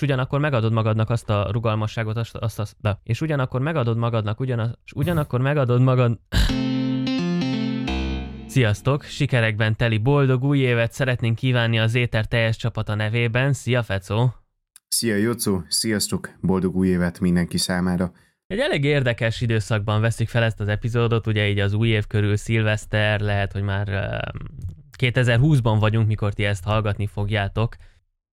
és ugyanakkor megadod magadnak azt a rugalmasságot, azt, azt, azt de, és ugyanakkor megadod magadnak ugyanaz, és ugyanakkor megadod magad... Sziasztok! Sikerekben teli boldog új évet szeretnénk kívánni az Éter teljes csapata nevében. Szia, Fecó! Szia, Jocó! Sziasztok! Boldog új évet mindenki számára! Egy elég érdekes időszakban veszik fel ezt az epizódot, ugye így az új év körül szilveszter, lehet, hogy már 2020-ban vagyunk, mikor ti ezt hallgatni fogjátok.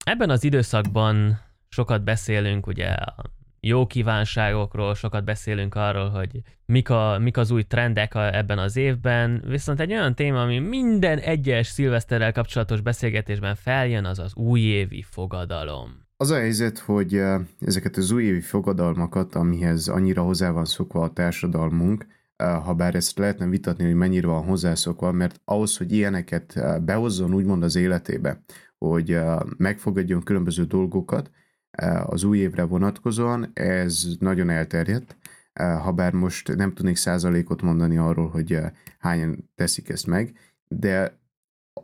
Ebben az időszakban sokat beszélünk ugye a jó kívánságokról, sokat beszélünk arról, hogy mik, a, mik az új trendek a, ebben az évben, viszont egy olyan téma, ami minden egyes szilveszterrel kapcsolatos beszélgetésben feljön, az az újévi fogadalom. Az a helyzet, hogy ezeket az újévi fogadalmakat, amihez annyira hozzá van szokva a társadalmunk, ha bár ezt lehetne vitatni, hogy mennyire van hozzászokva, mert ahhoz, hogy ilyeneket behozzon úgymond az életébe, hogy megfogadjon különböző dolgokat az új évre vonatkozóan, ez nagyon elterjedt, ha bár most nem tudnék százalékot mondani arról, hogy hányan teszik ezt meg, de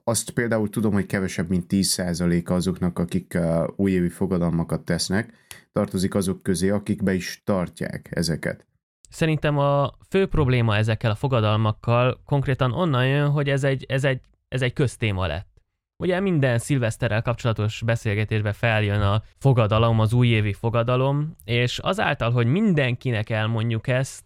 azt például tudom, hogy kevesebb, mint 10% azoknak, akik újévi fogadalmakat tesznek, tartozik azok közé, akik be is tartják ezeket. Szerintem a fő probléma ezekkel a fogadalmakkal konkrétan onnan jön, hogy ez egy, ez egy, ez egy köztéma lett. Ugye minden szilveszterrel kapcsolatos beszélgetésbe feljön a fogadalom, az újévi fogadalom, és azáltal, hogy mindenkinek elmondjuk ezt,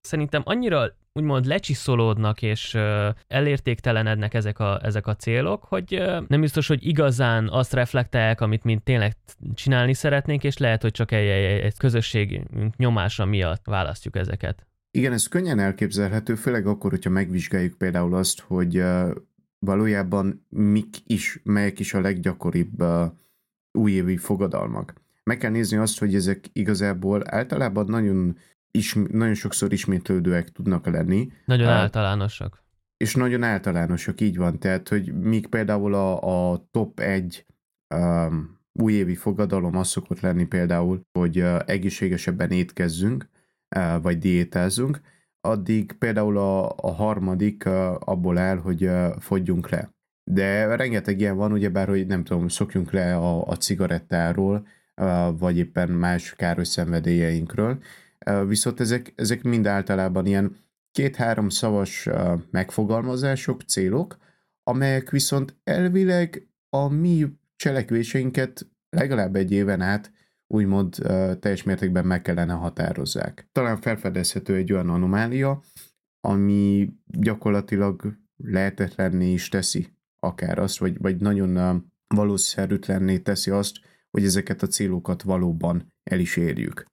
szerintem annyira úgymond lecsiszolódnak és elértéktelenednek ezek a, ezek a célok, hogy nem biztos, hogy igazán azt reflektálják, amit mi tényleg csinálni szeretnénk, és lehet, hogy csak egy, egy, egy közösségünk nyomása miatt választjuk ezeket. Igen, ez könnyen elképzelhető, főleg akkor, hogyha megvizsgáljuk például azt, hogy valójában mik is, melyek is a leggyakoribb uh, újévi fogadalmak. Meg kell nézni azt, hogy ezek igazából általában nagyon is, nagyon sokszor ismétlődőek tudnak lenni. Nagyon uh, általánosak. És nagyon általánosak, így van. Tehát, hogy míg például a, a top egy um, újévi fogadalom az szokott lenni például, hogy uh, egészségesebben étkezzünk, uh, vagy diétázzunk, addig például a, a harmadik abból áll, hogy fogyjunk le. De rengeteg ilyen van, ugyebár, hogy nem tudom, szokjunk le a, a cigarettáról, vagy éppen más káros szenvedélyeinkről, viszont ezek, ezek mind általában ilyen két-három szavas megfogalmazások, célok, amelyek viszont elvileg a mi cselekvéseinket legalább egy éven át úgymond teljes mértékben meg kellene határozzák. Talán felfedezhető egy olyan anomália, ami gyakorlatilag lehetetlenné is teszi akár azt, vagy, vagy nagyon valószerűtlenné teszi azt, hogy ezeket a célokat valóban el is érjük.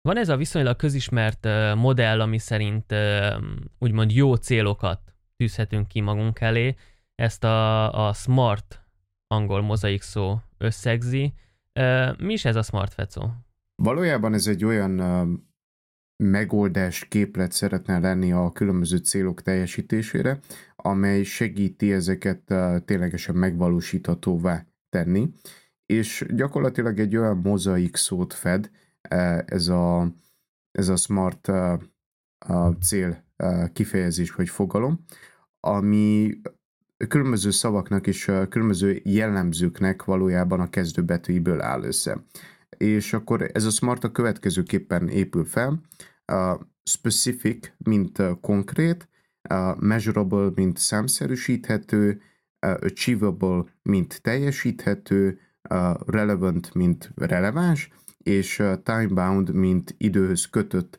Van ez a viszonylag közismert modell, ami szerint úgymond jó célokat tűzhetünk ki magunk elé. Ezt a, a smart angol mozaik szó összegzi. Mi is ez a smart fecó? Valójában ez egy olyan megoldás képlet szeretne lenni a különböző célok teljesítésére, amely segíti ezeket ténylegesen megvalósíthatóvá tenni, és gyakorlatilag egy olyan mozaik szót fed, ez a, ez a smart cél kifejezés vagy fogalom, ami különböző szavaknak és különböző jellemzőknek valójában a kezdőbetűiből áll össze. És akkor ez a smart a következőképpen épül fel. A specific, mint konkrét, a measurable, mint számszerűsíthető, achievable, mint teljesíthető, relevant, mint releváns, és time-bound, mint időhöz kötött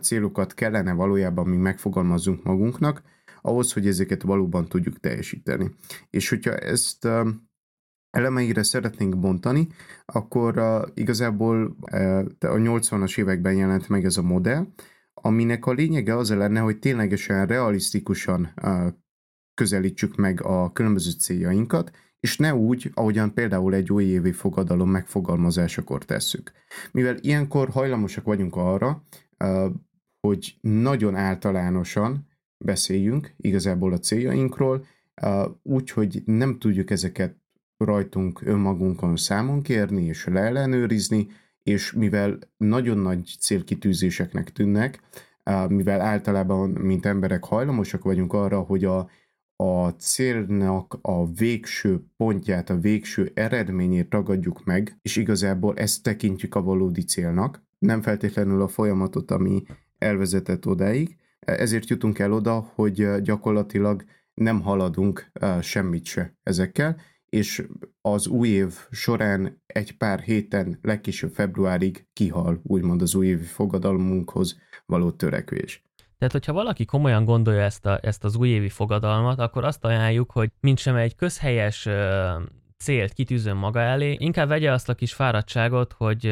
célokat kellene valójában mi megfogalmazzunk magunknak, ahhoz, hogy ezeket valóban tudjuk teljesíteni. És hogyha ezt elemeire szeretnénk bontani, akkor igazából a 80-as években jelent meg ez a modell, aminek a lényege az lenne, hogy ténylegesen realisztikusan közelítsük meg a különböző céljainkat, és ne úgy, ahogyan például egy új évi fogadalom megfogalmazásakor tesszük. Mivel ilyenkor hajlamosak vagyunk arra, hogy nagyon általánosan beszéljünk igazából a céljainkról, úgy, hogy nem tudjuk ezeket rajtunk önmagunkon számon kérni és leellenőrizni, és mivel nagyon nagy célkitűzéseknek tűnnek, mivel általában, mint emberek hajlamosak vagyunk arra, hogy a, a célnak a végső pontját, a végső eredményét ragadjuk meg, és igazából ezt tekintjük a valódi célnak, nem feltétlenül a folyamatot, ami elvezetett odáig. Ezért jutunk el oda, hogy gyakorlatilag nem haladunk semmit se ezekkel, és az új év során egy pár héten, legkisebb februárig kihal úgymond az újévi fogadalmunkhoz való törekvés. Tehát, hogyha valaki komolyan gondolja ezt, a, ezt az újévi fogadalmat, akkor azt ajánljuk, hogy mint sem egy közhelyes célt kitűzön maga elé, inkább vegye azt a kis fáradtságot, hogy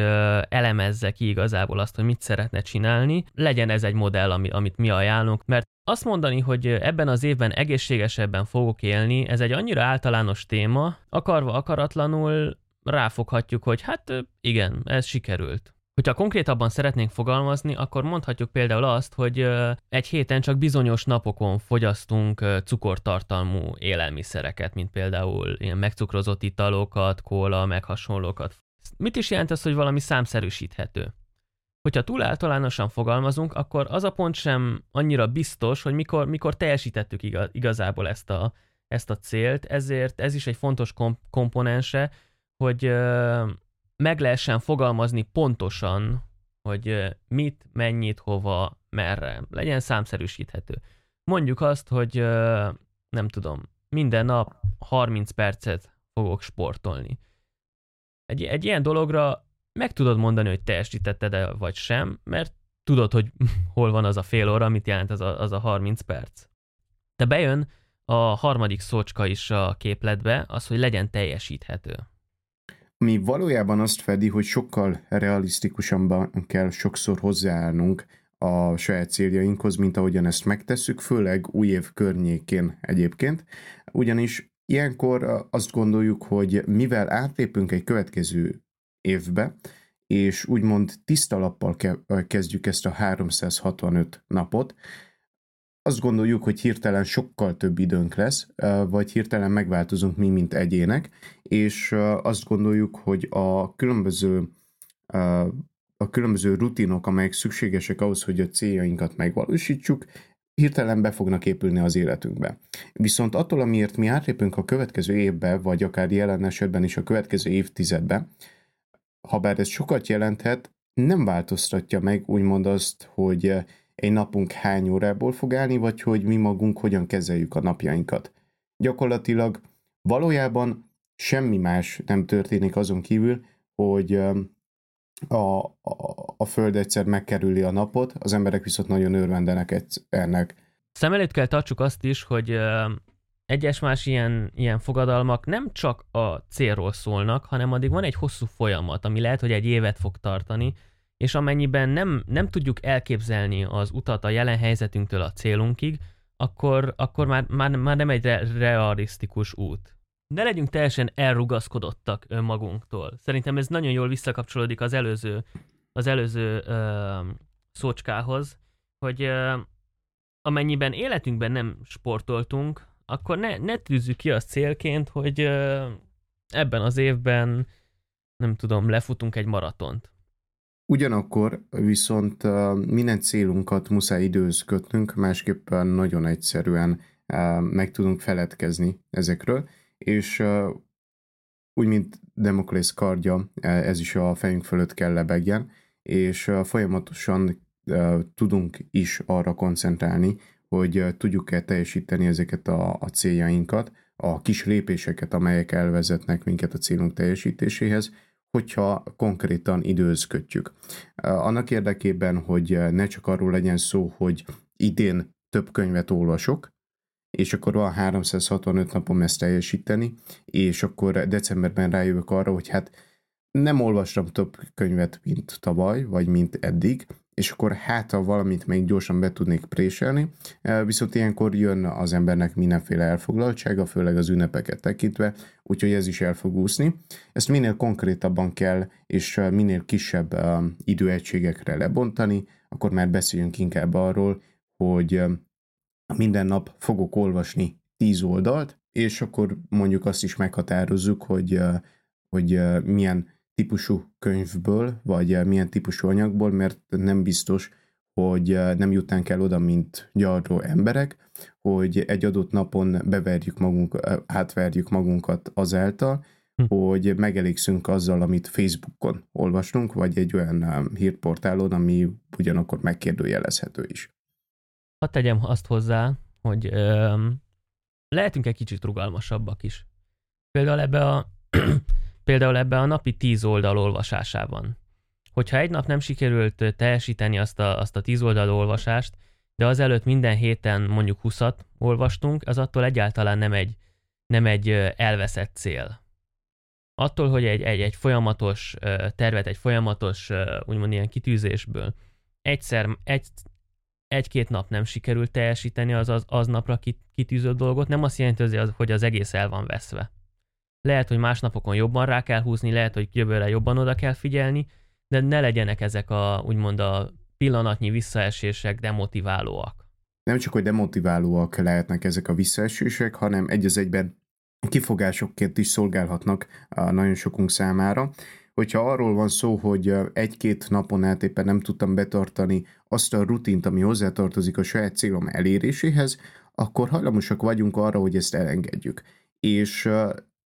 elemezze ki igazából azt, hogy mit szeretne csinálni, legyen ez egy modell, ami, amit mi ajánlunk, mert azt mondani, hogy ebben az évben egészségesebben fogok élni, ez egy annyira általános téma, akarva akaratlanul ráfoghatjuk, hogy hát igen, ez sikerült. Hogyha konkrétabban szeretnénk fogalmazni, akkor mondhatjuk például azt, hogy egy héten csak bizonyos napokon fogyasztunk cukortartalmú élelmiszereket, mint például ilyen megcukrozott italokat, kóla, meg hasonlókat. Mit is jelent ez, hogy valami számszerűsíthető? Hogyha túl általánosan fogalmazunk, akkor az a pont sem annyira biztos, hogy mikor, mikor teljesítettük igaz, igazából ezt a, ezt a célt, ezért ez is egy fontos komp- komponense, hogy meg lehessen fogalmazni pontosan, hogy mit, mennyit, hova, merre. Legyen számszerűsíthető. Mondjuk azt, hogy nem tudom, minden nap 30 percet fogok sportolni. Egy, egy ilyen dologra meg tudod mondani, hogy teljesítetted-e vagy sem, mert tudod, hogy hol van az a fél óra, mit jelent az a, az a 30 perc. De bejön a harmadik szócska is a képletbe, az, hogy legyen teljesíthető mi valójában azt fedi, hogy sokkal realisztikusabban kell sokszor hozzáállnunk a saját céljainkhoz, mint ahogyan ezt megtesszük, főleg új év környékén egyébként, ugyanis ilyenkor azt gondoljuk, hogy mivel átlépünk egy következő évbe, és úgymond tiszta lappal kezdjük ezt a 365 napot, azt gondoljuk, hogy hirtelen sokkal több időnk lesz, vagy hirtelen megváltozunk mi, mint egyének, és azt gondoljuk, hogy a különböző a különböző rutinok, amelyek szükségesek ahhoz, hogy a céljainkat megvalósítsuk, hirtelen be fognak épülni az életünkbe. Viszont attól, amiért mi átlépünk a következő évbe, vagy akár jelen esetben is a következő évtizedbe, ha bár ez sokat jelenthet, nem változtatja meg úgymond azt, hogy egy napunk hány órából fog állni, vagy hogy mi magunk hogyan kezeljük a napjainkat. Gyakorlatilag valójában semmi más nem történik azon kívül, hogy a, a, a Föld egyszer megkerüli a napot, az emberek viszont nagyon örvendenek ennek. Szem előtt kell tartsuk azt is, hogy egyes más ilyen, ilyen fogadalmak nem csak a célról szólnak, hanem addig van egy hosszú folyamat, ami lehet, hogy egy évet fog tartani, és amennyiben nem, nem tudjuk elképzelni az utat a jelen helyzetünktől a célunkig, akkor, akkor már, már, már nem egy re- realisztikus út. Ne legyünk teljesen elrugaszkodottak önmagunktól. Szerintem ez nagyon jól visszakapcsolódik az előző, az előző ö, szócskához, hogy ö, amennyiben életünkben nem sportoltunk, akkor ne, ne tűzzük ki azt célként, hogy ö, ebben az évben nem tudom, lefutunk egy maratont. Ugyanakkor viszont minden célunkat muszáj időhöz kötnünk, másképpen nagyon egyszerűen meg tudunk feledkezni ezekről, és úgy, mint Demoklész kardja, ez is a fejünk fölött kell lebegjen, és folyamatosan tudunk is arra koncentrálni, hogy tudjuk-e teljesíteni ezeket a, a céljainkat, a kis lépéseket, amelyek elvezetnek minket a célunk teljesítéséhez, hogyha konkrétan időzködjük. Annak érdekében, hogy ne csak arról legyen szó, hogy idén több könyvet olvasok, és akkor van 365 napom ezt teljesíteni, és akkor decemberben rájövök arra, hogy hát nem olvastam több könyvet, mint tavaly, vagy mint eddig, és akkor hát, ha valamit még gyorsan be tudnék préselni, e, viszont ilyenkor jön az embernek mindenféle elfoglaltsága, főleg az ünnepeket tekintve, úgyhogy ez is el fog úszni. Ezt minél konkrétabban kell, és e, minél kisebb e, időegységekre lebontani, akkor már beszéljünk inkább arról, hogy minden nap fogok olvasni 10 oldalt, és akkor mondjuk azt is meghatározzuk, hogy, hogy milyen típusú könyvből, vagy milyen típusú anyagból, mert nem biztos, hogy nem jutnánk el oda, mint gyarró emberek, hogy egy adott napon beverjük magunk, átverjük magunkat azáltal, hm. hogy megelégszünk azzal, amit Facebookon olvastunk, vagy egy olyan hírportálon, ami ugyanakkor megkérdőjelezhető is. Hadd tegyem azt hozzá, hogy öm, lehetünk egy kicsit rugalmasabbak is. Például ebbe a, például ebbe a napi tíz oldal olvasásában. Hogyha egy nap nem sikerült teljesíteni azt a, azt a tíz oldal olvasást, de azelőtt minden héten mondjuk 20-at olvastunk, az attól egyáltalán nem egy, nem egy elveszett cél. Attól, hogy egy, egy, egy folyamatos tervet, egy folyamatos úgymond ilyen kitűzésből egyszer, egy, egy-két nap nem sikerült teljesíteni az, az, az napra kitűzött dolgot, nem azt jelenti, hogy az egész el van veszve. Lehet, hogy más napokon jobban rá kell húzni, lehet, hogy jövőre jobban oda kell figyelni, de ne legyenek ezek a, úgymond a pillanatnyi visszaesések demotiválóak. Nem csak, hogy demotiválóak lehetnek ezek a visszaesések, hanem egy az egyben kifogásokként is szolgálhatnak nagyon sokunk számára. Hogyha arról van szó, hogy egy-két napon át éppen nem tudtam betartani azt a rutint, ami hozzátartozik a saját célom eléréséhez, akkor hajlamosak vagyunk arra, hogy ezt elengedjük. És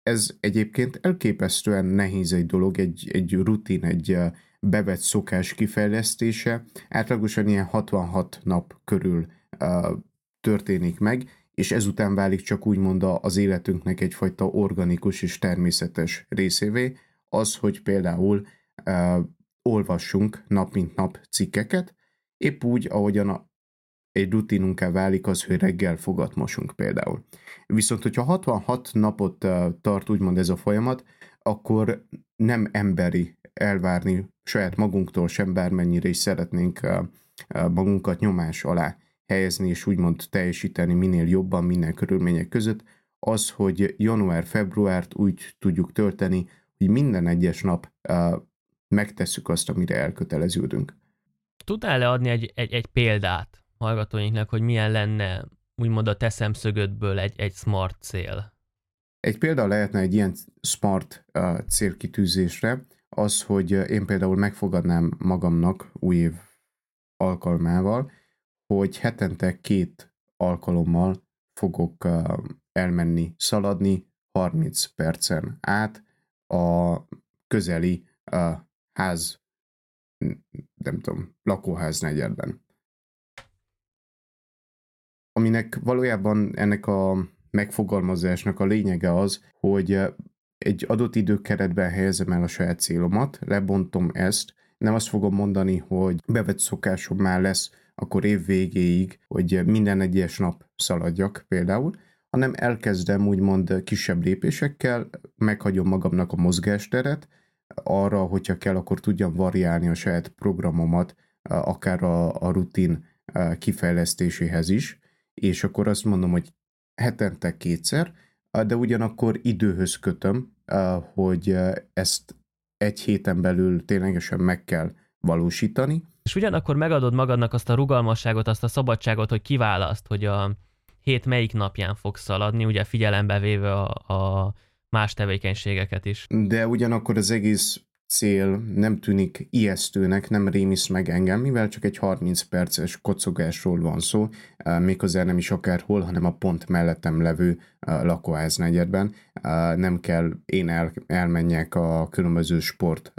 ez egyébként elképesztően nehéz egy dolog, egy, egy rutin, egy bevett szokás kifejlesztése. Átlagosan ilyen 66 nap körül uh, történik meg, és ezután válik csak úgymond az életünknek egyfajta organikus és természetes részévé, az, hogy például uh, olvassunk nap mint nap cikkeket, épp úgy, ahogyan a, egy rutinunká válik az, hogy reggel fogat mosunk például. Viszont, hogyha 66 napot tart úgymond ez a folyamat, akkor nem emberi elvárni saját magunktól sem, bármennyire is szeretnénk magunkat nyomás alá helyezni, és úgymond teljesíteni minél jobban minden körülmények között, az, hogy január-februárt úgy tudjuk tölteni, hogy minden egyes nap megtesszük azt, amire elköteleződünk. Tudnál-e adni egy, egy, egy példát hallgatóinknak, hogy milyen lenne úgymond a te szemszögödből egy, egy smart cél? Egy példa lehetne egy ilyen smart uh, célkitűzésre, az, hogy én például megfogadnám magamnak új év alkalmával, hogy hetente két alkalommal fogok elmenni szaladni 30 percen át a közeli ház, nem tudom, lakóház negyedben. Aminek valójában ennek a megfogalmazásnak a lényege az, hogy egy adott időkeretben helyezem el a saját célomat, lebontom ezt, nem azt fogom mondani, hogy bevett szokásom már lesz akkor év végéig, hogy minden egyes nap szaladjak például, hanem elkezdem úgymond kisebb lépésekkel, meghagyom magamnak a mozgásteret, arra, hogyha kell, akkor tudjam variálni a saját programomat, akár a, a rutin kifejlesztéséhez is, és akkor azt mondom, hogy hetente kétszer, de ugyanakkor időhöz kötöm, hogy ezt egy héten belül ténylegesen meg kell valósítani. És ugyanakkor megadod magadnak azt a rugalmasságot, azt a szabadságot, hogy kiválaszt, hogy a hét melyik napján fogsz szaladni, ugye figyelembe véve a, a más tevékenységeket is. De ugyanakkor az egész cél nem tűnik ijesztőnek, nem rémisz meg engem, mivel csak egy 30 perces kocogásról van szó, méghozzá nem is akárhol, hanem a pont mellettem levő lakóháznegyedben. Nem kell én el, elmenjek a különböző sport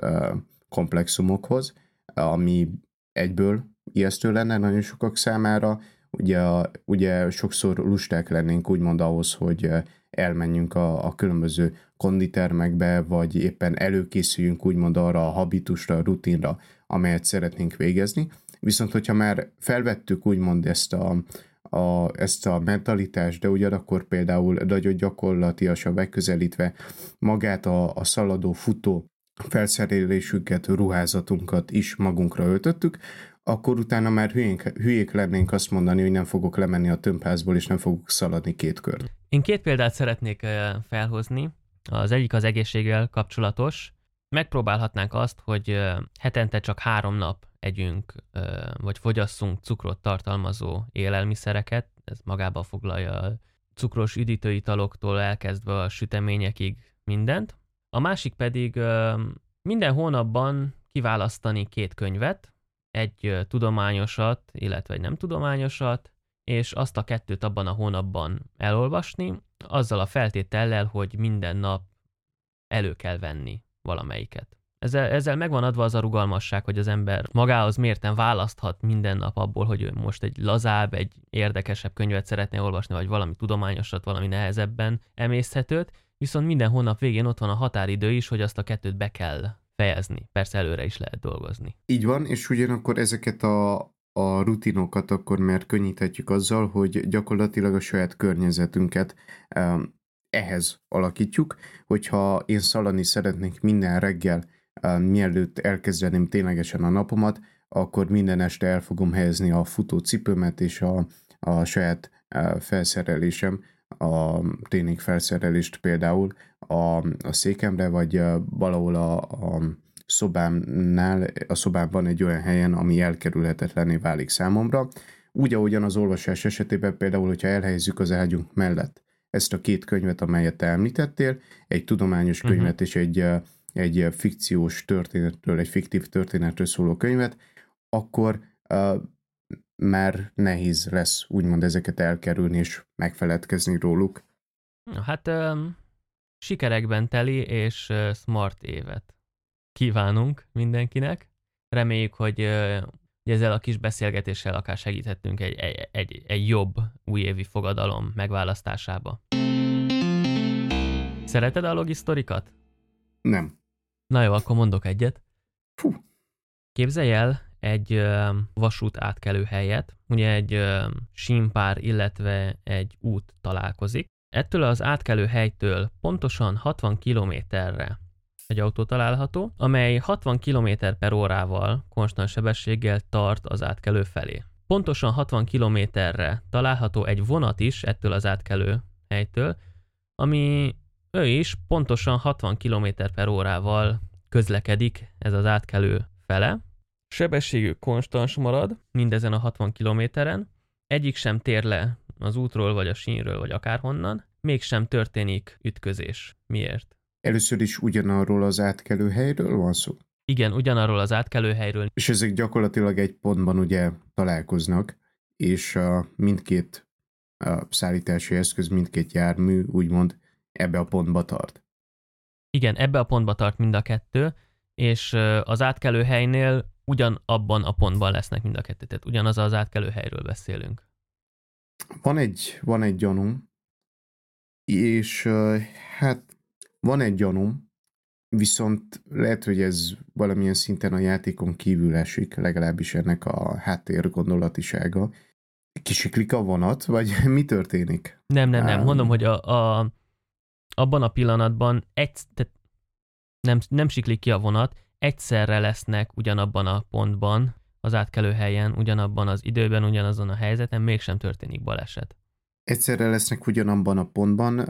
komplexumokhoz, ami egyből ijesztő lenne nagyon sokak számára, ugye, ugye sokszor lusták lennénk úgymond ahhoz, hogy elmenjünk a, a különböző konditermekbe, vagy éppen előkészüljünk úgymond arra a habitusra, a rutinra, amelyet szeretnénk végezni. Viszont, hogyha már felvettük úgymond ezt a, a, ezt a mentalitást, de ugyanakkor például nagyon gyakorlatilag megközelítve magát a, a szaladó, futó felszerelésünket, ruházatunkat is magunkra öltöttük, akkor utána már hülyénk, hülyék lennénk azt mondani, hogy nem fogok lemenni a tömbházból, és nem fogok szaladni két kört. Én két példát szeretnék felhozni. Az egyik az egészséggel kapcsolatos. Megpróbálhatnánk azt, hogy hetente csak három nap együnk, vagy fogyasszunk cukrot tartalmazó élelmiszereket. Ez magába foglalja cukros üdítőitaloktól elkezdve a süteményekig mindent. A másik pedig minden hónapban kiválasztani két könyvet, egy tudományosat, illetve egy nem tudományosat, és azt a kettőt abban a hónapban elolvasni, azzal a feltétellel, hogy minden nap elő kell venni valamelyiket. Ezzel, ezzel megvan adva az a rugalmasság, hogy az ember magához mérten választhat minden nap abból, hogy ő most egy lazább, egy érdekesebb könyvet szeretne olvasni, vagy valami tudományosat, valami nehezebben emészhetőt, viszont minden hónap végén ott van a határidő is, hogy azt a kettőt be kell fejezni. Persze előre is lehet dolgozni. Így van, és ugyanakkor ezeket a, a rutinokat akkor mert könnyíthetjük azzal, hogy gyakorlatilag a saját környezetünket ehhez alakítjuk, hogyha én szalani szeretnék minden reggel, mielőtt elkezdeném ténylegesen a napomat, akkor minden este el fogom helyezni a futó cipőmet és a, a saját felszerelésem, a tréning felszerelést például a, a székemre, vagy valahol a, a szobámnál, a szobában egy olyan helyen, ami elkerülhetetlené válik számomra. Úgy, ahogyan az olvasás esetében például, hogyha elhelyezzük az ágyunk mellett ezt a két könyvet, amelyet te említettél, egy tudományos mhm. könyvet uh-huh. és egy, egy fikciós történetről, egy fiktív történetről szóló könyvet, akkor uh, már nehéz lesz úgymond ezeket elkerülni és megfeledkezni róluk. Hát um, sikerekben teli és uh, smart évet kívánunk mindenkinek. Reméljük, hogy, uh, ezzel a kis beszélgetéssel akár segíthettünk egy, egy, egy, egy jobb újévi fogadalom megválasztásába. Szereted a logisztorikat? Nem. Na jó, akkor mondok egyet. Fú. Képzelj el, egy vasút átkelő helyet, ugye egy sínpár, illetve egy út találkozik. Ettől az átkelő helytől pontosan 60 kilométerre egy autó található, amely 60 km per órával konstant sebességgel tart az átkelő felé. Pontosan 60 kilométerre található egy vonat is ettől az átkelő helytől, ami ő is pontosan 60 km per órával közlekedik ez az átkelő fele, Sebességük konstans marad, mindezen a 60 kilométeren, egyik sem tér le az útról, vagy a sínről, vagy akárhonnan, mégsem történik ütközés. Miért? Először is ugyanarról az átkelő helyről van szó? Igen, ugyanarról az átkelő helyről. És ezek gyakorlatilag egy pontban ugye találkoznak, és a mindkét a szállítási eszköz, mindkét jármű úgymond ebbe a pontba tart. Igen, ebbe a pontba tart mind a kettő, és az átkelő helynél ugyanabban a pontban lesznek mind a kettő, tehát ugyanaz az átkelő helyről beszélünk. Van egy, van egy gyanúm, és hát van egy gyanúm, viszont lehet, hogy ez valamilyen szinten a játékon kívül esik, legalábbis ennek a háttér gondolatisága. Kisiklik a vonat, vagy mi történik? Nem, nem, nem. Mondom, hogy a, a, abban a pillanatban egy, tehát nem, nem siklik ki a vonat, egyszerre lesznek ugyanabban a pontban, az átkelő helyen, ugyanabban az időben, ugyanazon a helyzeten, mégsem történik baleset. Egyszerre lesznek ugyanabban a pontban,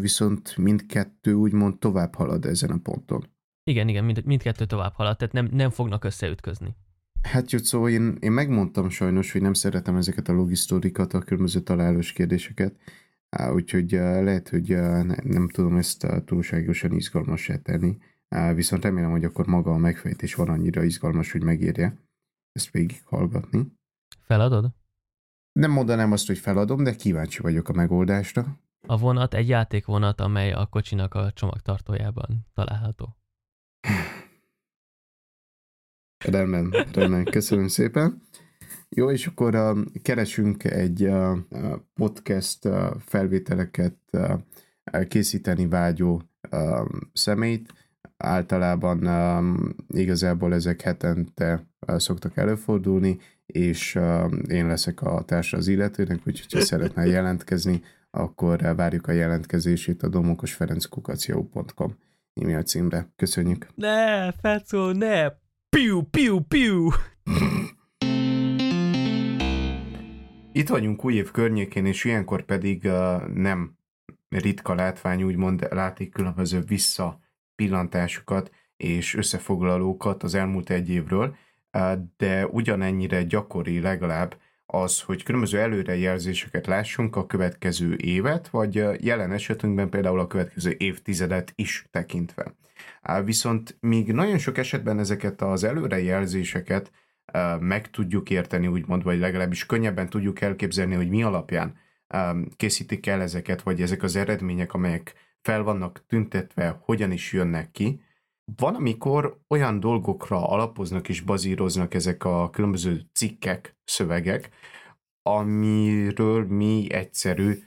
viszont mindkettő úgymond tovább halad ezen a ponton. Igen, igen, mind, mindkettő tovább halad, tehát nem, nem fognak összeütközni. Hát Jutszó, én, én megmondtam sajnos, hogy nem szeretem ezeket a logisztórikat, a különböző találós kérdéseket, úgyhogy lehet, hogy nem tudom ezt túlságosan izgalmasá tenni. Viszont remélem, hogy akkor maga a megfejtés van annyira izgalmas, hogy megérje ezt végig hallgatni. Feladod? Nem mondanám azt, hogy feladom, de kíváncsi vagyok a megoldásra. A vonat egy játékvonat, amely a kocsinak a csomagtartójában található. Rendben, rendben, köszönöm szépen. Jó, és akkor uh, keresünk egy uh, podcast uh, felvételeket uh, készíteni vágyó uh, személyt, általában um, igazából ezek hetente uh, szoktak előfordulni, és uh, én leszek a társa az illetőnek, úgyhogy ha szeretne jelentkezni, akkor uh, várjuk a jelentkezését a domokosferenckukació.com e-mail címre. Köszönjük! Ne, Fecó, ne! Piu, piu, piu! Itt vagyunk új év környékén, és ilyenkor pedig uh, nem ritka látvány, úgymond látni különböző vissza pillantásokat és összefoglalókat az elmúlt egy évről, de ugyanennyire gyakori legalább az, hogy különböző előrejelzéseket lássunk a következő évet, vagy jelen esetünkben például a következő évtizedet is tekintve. Viszont míg nagyon sok esetben ezeket az előrejelzéseket meg tudjuk érteni, úgymond, vagy legalábbis könnyebben tudjuk elképzelni, hogy mi alapján készítik el ezeket, vagy ezek az eredmények, amelyek fel vannak tüntetve, hogyan is jönnek ki. Van, amikor olyan dolgokra alapoznak és bazíroznak ezek a különböző cikkek, szövegek, amiről mi egyszerű,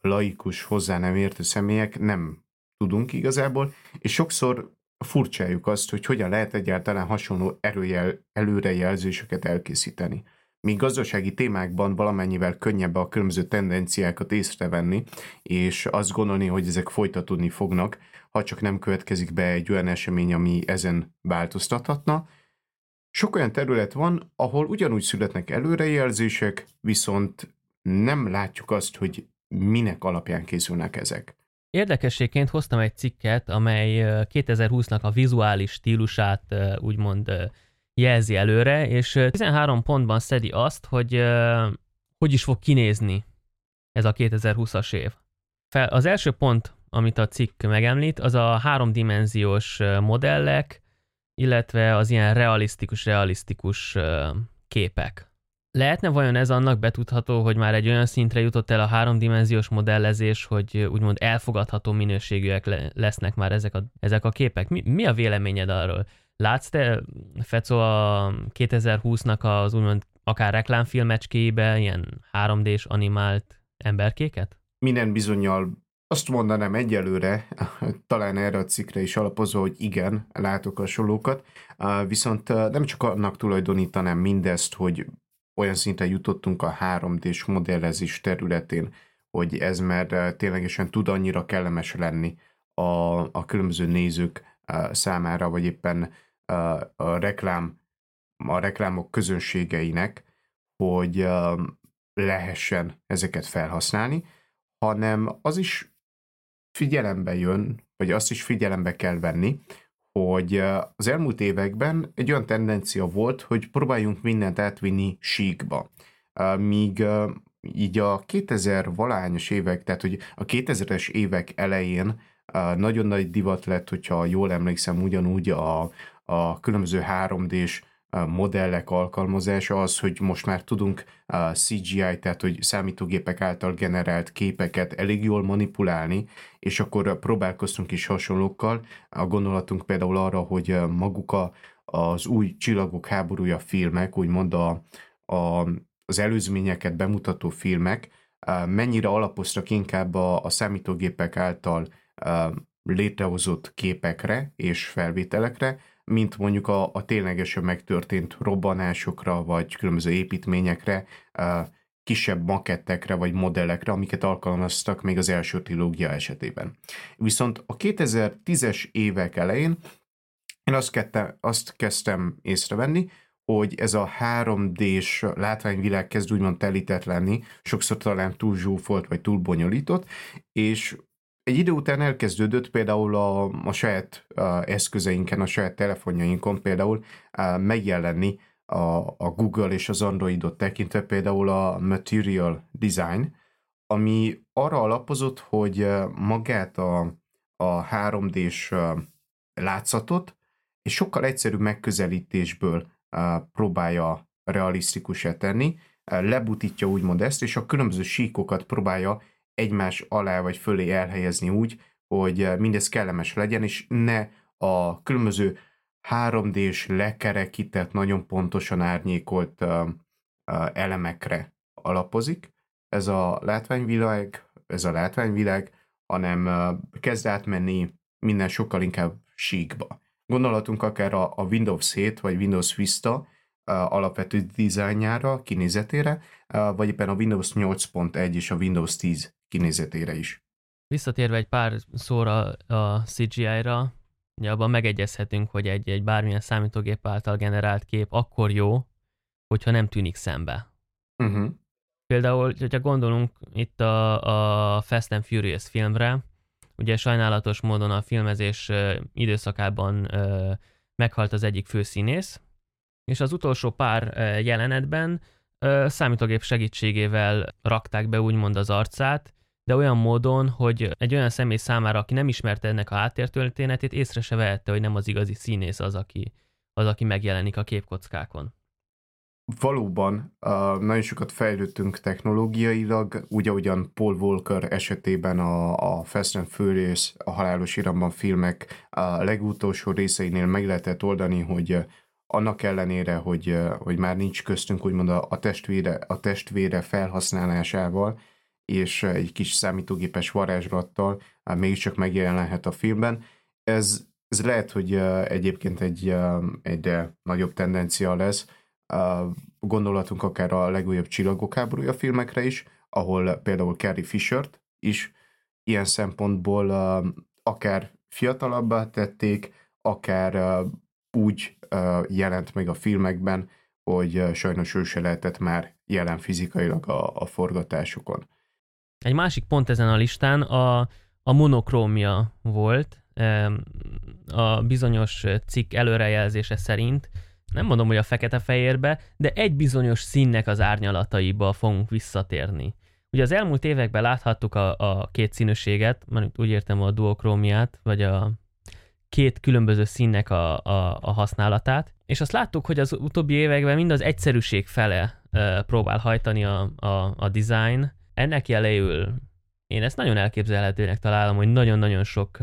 laikus, hozzá nem értő személyek nem tudunk igazából, és sokszor furcsáljuk azt, hogy hogyan lehet egyáltalán hasonló erőjel, előrejelzéseket elkészíteni. Míg gazdasági témákban valamennyivel könnyebb a különböző tendenciákat észrevenni, és azt gondolni, hogy ezek folytatódni fognak, ha csak nem következik be egy olyan esemény, ami ezen változtathatna. Sok olyan terület van, ahol ugyanúgy születnek előrejelzések, viszont nem látjuk azt, hogy minek alapján készülnek ezek. Érdekességként hoztam egy cikket, amely 2020-nak a vizuális stílusát úgymond jelzi előre, és 13 pontban szedi azt, hogy hogy is fog kinézni ez a 2020-as év. Az első pont, amit a cikk megemlít, az a háromdimenziós modellek, illetve az ilyen realisztikus-realisztikus képek. Lehetne vajon ez annak betudható, hogy már egy olyan szintre jutott el a háromdimenziós modellezés, hogy úgymond elfogadható minőségűek le- lesznek már ezek a, ezek a képek? Mi, mi a véleményed arról? Látsz te, Feco, a 2020-nak az úgymond akár reklámfilmecskébe ilyen 3D-s animált emberkéket? Minden bizonyal azt mondanám egyelőre, talán erre a cikkre is alapozva, hogy igen, látok hasonlókat, viszont nem csak annak tulajdonítanám mindezt, hogy olyan szinten jutottunk a 3D-s modellezés területén, hogy ez már ténylegesen tud annyira kellemes lenni a, a különböző nézők számára, vagy éppen a reklám, a reklámok közönségeinek, hogy lehessen ezeket felhasználni, hanem az is figyelembe jön, vagy azt is figyelembe kell venni, hogy az elmúlt években egy olyan tendencia volt, hogy próbáljunk mindent átvinni síkba. Míg így a 2000 valányos évek, tehát hogy a 2000-es évek elején nagyon nagy divat lett, hogyha jól emlékszem, ugyanúgy a, a különböző 3D-s modellek alkalmazása az, hogy most már tudunk CGI, tehát hogy számítógépek által generált képeket elég jól manipulálni, és akkor próbálkoztunk is hasonlókkal. A gondolatunk például arra, hogy maguk a, az új csillagok háborúja filmek, úgymond a, a, az előzményeket bemutató filmek, mennyire alapoztak inkább a, a számítógépek által létrehozott képekre és felvételekre, mint mondjuk a, a ténylegesen megtörtént robbanásokra, vagy különböző építményekre, kisebb makettekre vagy modellekre, amiket alkalmaztak még az első trilógia esetében. Viszont a 2010-es évek elején én azt, kette, azt kezdtem észrevenni, hogy ez a 3D-s látványvilág kezd úgymond telített lenni, sokszor talán túl zsúfolt vagy túl bonyolított, és egy idő után elkezdődött például a, a saját a eszközeinken, a saját telefonjainkon például a, megjelenni a, a Google és az Androidot tekintve például a Material Design, ami arra alapozott, hogy magát a, a 3D-s látszatot és sokkal egyszerűbb megközelítésből próbálja realisztikusá tenni, lebutítja úgymond ezt, és a különböző síkokat próbálja egymás alá vagy fölé elhelyezni úgy, hogy eh, mindez kellemes legyen, és ne a különböző 3D-s lekerekített, nagyon pontosan árnyékolt uh, uh, elemekre alapozik. Ez a látványvilág, ez a látványvilág, hanem kezd átmenni minden sokkal inkább síkba. Gondolatunk akár a, a Windows 7 vagy Windows Vista alapvető dizájnjára, kinézetére, vagy éppen a Windows 8.1 és a Windows 10 kinézetére is. Visszatérve egy pár szóra a CGI-ra, ugye abban megegyezhetünk, hogy egy, egy bármilyen számítógép által generált kép akkor jó, hogyha nem tűnik szembe. Uh-huh. Például, hogyha gondolunk itt a, a Fast and Furious filmre, ugye sajnálatos módon a filmezés időszakában meghalt az egyik főszínész, és az utolsó pár jelenetben számítógép segítségével rakták be úgymond az arcát, de olyan módon, hogy egy olyan személy számára, aki nem ismerte ennek a háttértörténetét, észre se vehette, hogy nem az igazi színész az, aki, az, aki megjelenik a képkockákon. valóban uh, nagyon sokat fejlődtünk technológiailag, úgy ahogyan Paul Walker esetében a, a Fast and Furious, a halálos iramban filmek a legutolsó részeinél meg lehetett oldani, hogy annak ellenére, hogy, hogy már nincs köztünk úgymond a, a, testvére, a testvére felhasználásával, és egy kis számítógépes varázslattal mégiscsak megjelenhet a filmben. Ez, ez lehet, hogy egyébként egy, egy nagyobb tendencia lesz, gondolatunk akár a legújabb Csillagok háborúja filmekre is, ahol például Carrie Fishert is ilyen szempontból akár fiatalabbá tették, akár úgy jelent meg a filmekben, hogy sajnos ő se lehetett már jelen fizikailag a, a forgatásokon. Egy másik pont ezen a listán a, a monokrómia volt. A bizonyos cikk előrejelzése szerint nem mondom, hogy a fekete-fehérbe, de egy bizonyos színnek az árnyalataiba fogunk visszatérni. Ugye az elmúlt években láthattuk a, a két színűséget, mert úgy értem a duokrómiát, vagy a két különböző színnek a, a, a használatát, és azt láttuk, hogy az utóbbi években mind az egyszerűség fele e, próbál hajtani a, a, a design. Ennek jeléül én ezt nagyon elképzelhetőnek találom, hogy nagyon-nagyon sok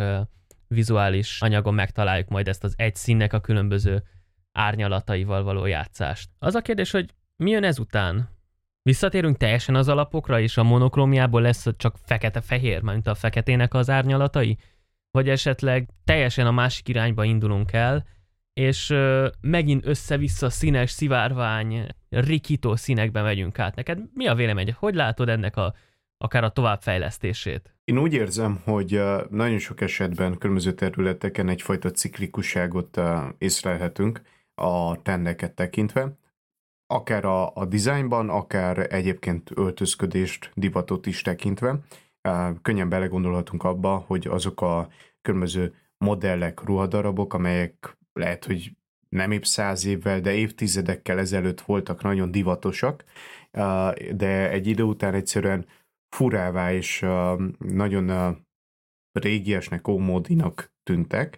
vizuális anyagon megtaláljuk majd ezt az egy színnek a különböző árnyalataival való játszást. Az a kérdés, hogy mi jön ezután? Visszatérünk teljesen az alapokra, és a monokrómiából lesz csak fekete-fehér, mint a feketének az árnyalatai? Vagy esetleg teljesen a másik irányba indulunk el, és megint össze-vissza színes, szivárvány, rikító színekbe megyünk át. Neked mi a vélemény? Hogy látod ennek a, akár a továbbfejlesztését? Én úgy érzem, hogy nagyon sok esetben különböző területeken egyfajta ciklikusságot észlelhetünk, a trendeket tekintve, akár a, a dizájnban, akár egyébként öltözködést, divatot is tekintve. Könnyen belegondolhatunk abba, hogy azok a különböző modellek, ruhadarabok, amelyek lehet, hogy nem épp száz évvel, de évtizedekkel ezelőtt voltak nagyon divatosak, de egy idő után egyszerűen furává és nagyon régiesnek, ómódinak tűntek,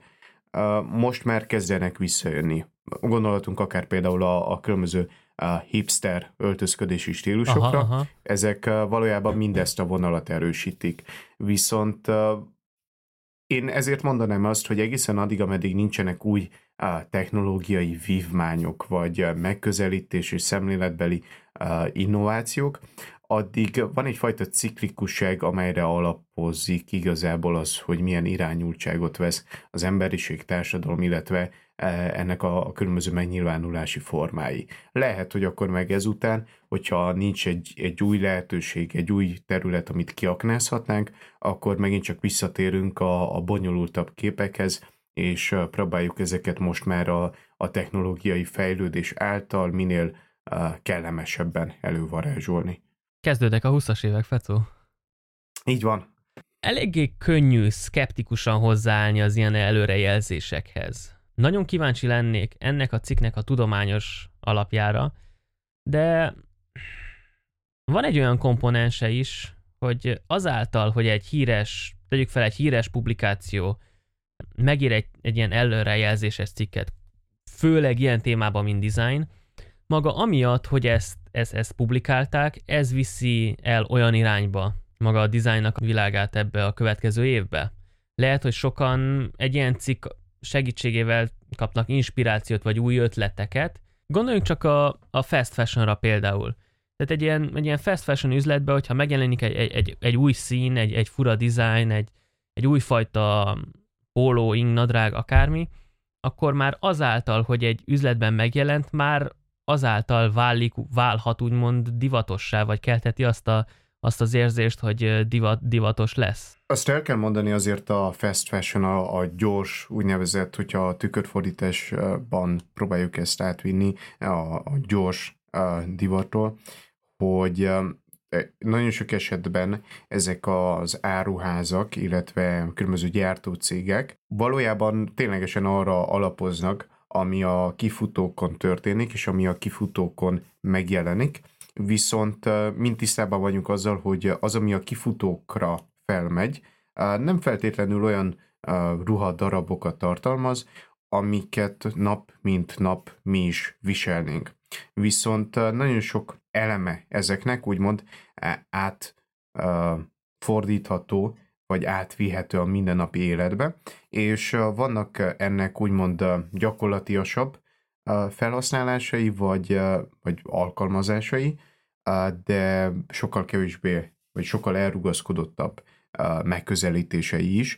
most már kezdenek visszajönni gondolhatunk akár például a, a különböző a hipster öltözködési stílusokra, aha, aha. ezek valójában mindezt a vonalat erősítik. Viszont én ezért mondanám azt, hogy egészen addig, ameddig nincsenek új technológiai vívmányok, vagy megközelítés és szemléletbeli innovációk, addig van egyfajta ciklikusság, amelyre alapozik igazából az, hogy milyen irányultságot vesz az emberiség, társadalom, illetve e, ennek a, különböző megnyilvánulási formái. Lehet, hogy akkor meg ezután, hogyha nincs egy, egy új lehetőség, egy új terület, amit kiaknázhatnánk, akkor megint csak visszatérünk a, a bonyolultabb képekhez, és próbáljuk ezeket most már a, a technológiai fejlődés által minél kellemesebben elővarázsolni. Kezdődnek a 20-as évek, Fecó. Így van. Eléggé könnyű szkeptikusan hozzáállni az ilyen előrejelzésekhez. Nagyon kíváncsi lennék ennek a cikknek a tudományos alapjára, de van egy olyan komponense is, hogy azáltal, hogy egy híres, tegyük fel egy híres publikáció megír egy, egy ilyen előrejelzéses cikket, főleg ilyen témában, mint design, maga amiatt, hogy ezt, ezt, ezt publikálták, ez viszi el olyan irányba maga a dizájnnak a világát ebbe a következő évbe. Lehet, hogy sokan egy ilyen cikk segítségével kapnak inspirációt vagy új ötleteket. Gondoljunk csak a, a fast fashionra például. Tehát egy ilyen, egy ilyen fast fashion üzletben, hogyha megjelenik egy, egy, egy, egy új szín, egy, egy fura design, egy, egy újfajta póló, ing, nadrág, akármi, akkor már azáltal, hogy egy üzletben megjelent, már azáltal válik, válhat úgymond divatossá, vagy keltheti azt, a, azt az érzést, hogy divat, divatos lesz. Azt el kell mondani azért a fast fashion, a, a gyors, úgynevezett, hogyha a tükörfordításban próbáljuk ezt átvinni, a, a gyors a divatról, hogy nagyon sok esetben ezek az áruházak, illetve különböző gyártócégek valójában ténylegesen arra alapoznak, ami a kifutókon történik, és ami a kifutókon megjelenik, viszont mind tisztában vagyunk azzal, hogy az, ami a kifutókra felmegy, nem feltétlenül olyan ruhadarabokat tartalmaz, amiket nap mint nap mi is viselnénk. Viszont nagyon sok eleme ezeknek úgymond átfordítható, vagy átvihető a mindennapi életbe, és vannak ennek úgymond gyakorlatiasabb felhasználásai, vagy, vagy alkalmazásai, de sokkal kevésbé, vagy sokkal elrugaszkodottabb megközelítései is.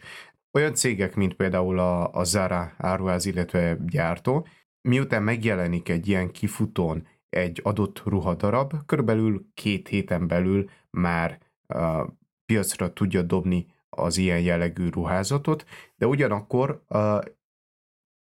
Olyan cégek, mint például a, a Zara áruház, illetve gyártó, miután megjelenik egy ilyen kifutón egy adott ruhadarab, körülbelül két héten belül már uh, piacra tudja dobni az ilyen jellegű ruházatot, de ugyanakkor uh,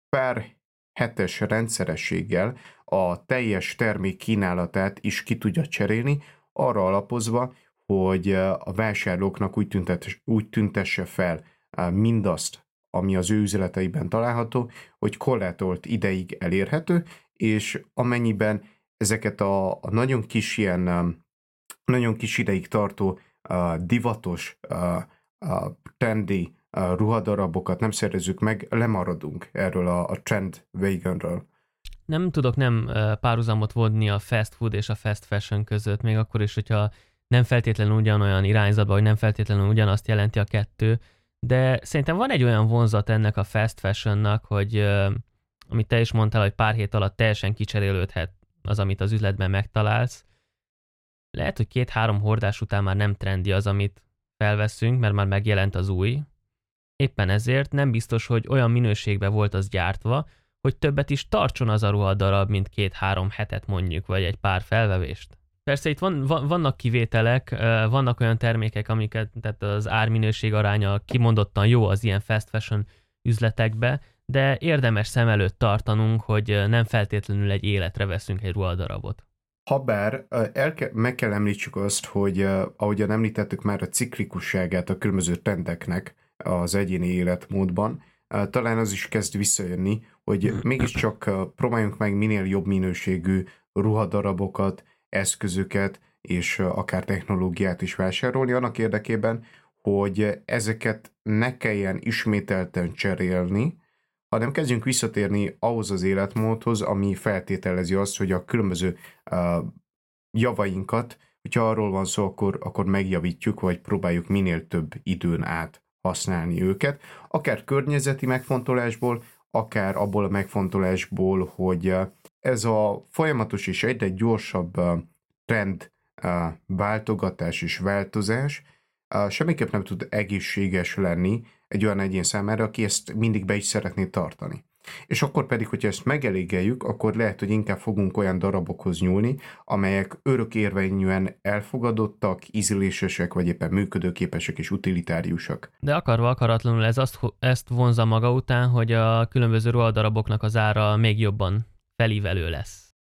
pár hetes rendszerességgel a teljes termék kínálatát is ki tudja cserélni, arra alapozva, hogy a vásárlóknak úgy, tüntet, úgy tüntesse fel mindazt, ami az ő üzleteiben található, hogy korlátolt ideig elérhető, és amennyiben ezeket a, a nagyon kis ilyen, nagyon kis ideig tartó uh, divatos, uh, uh, trendy uh, ruhadarabokat nem szerezzük meg, lemaradunk erről a, a trend wagonről. Nem tudok nem párhuzamot vonni a fast food és a fast fashion között, még akkor is, hogyha nem feltétlenül ugyanolyan irányzatban, vagy nem feltétlenül ugyanazt jelenti a kettő, de szerintem van egy olyan vonzat ennek a fast fashionnak, hogy amit te is mondtál, hogy pár hét alatt teljesen kicserélődhet az, amit az üzletben megtalálsz. Lehet, hogy két-három hordás után már nem trendi az, amit felveszünk, mert már megjelent az új. Éppen ezért nem biztos, hogy olyan minőségben volt az gyártva, hogy többet is tartson az a ruhadarab, mint két-három hetet mondjuk, vagy egy pár felvevést. Persze itt van, van, vannak kivételek, vannak olyan termékek, amiket tehát az árminőség aránya kimondottan jó az ilyen fast fashion üzletekbe, de érdemes szem előtt tartanunk, hogy nem feltétlenül egy életre veszünk egy ruhadarabot. Habár el meg kell említsük azt, hogy ahogyan említettük már a ciklikusságát a különböző trendeknek az egyéni életmódban, talán az is kezd visszajönni, hogy mégiscsak próbáljunk meg minél jobb minőségű ruhadarabokat, eszközöket és akár technológiát is vásárolni annak érdekében, hogy ezeket ne kelljen ismételten cserélni, hanem kezdjünk visszatérni ahhoz az életmódhoz, ami feltételezi azt, hogy a különböző uh, javainkat, hogyha arról van szó, akkor, akkor megjavítjuk, vagy próbáljuk minél több időn át használni őket, akár környezeti megfontolásból, akár abból a megfontolásból, hogy ez a folyamatos és egyre gyorsabb trend váltogatás és változás semmiképp nem tud egészséges lenni egy olyan egyén számára, aki ezt mindig be is szeretné tartani. És akkor pedig, hogyha ezt megelégeljük, akkor lehet, hogy inkább fogunk olyan darabokhoz nyúlni, amelyek örökérvényűen elfogadottak, ízlésesek, vagy éppen működőképesek és utilitáriusak. De akarva akaratlanul ez azt, ezt vonza maga után, hogy a különböző ruhadaraboknak az ára még jobban felívelő lesz.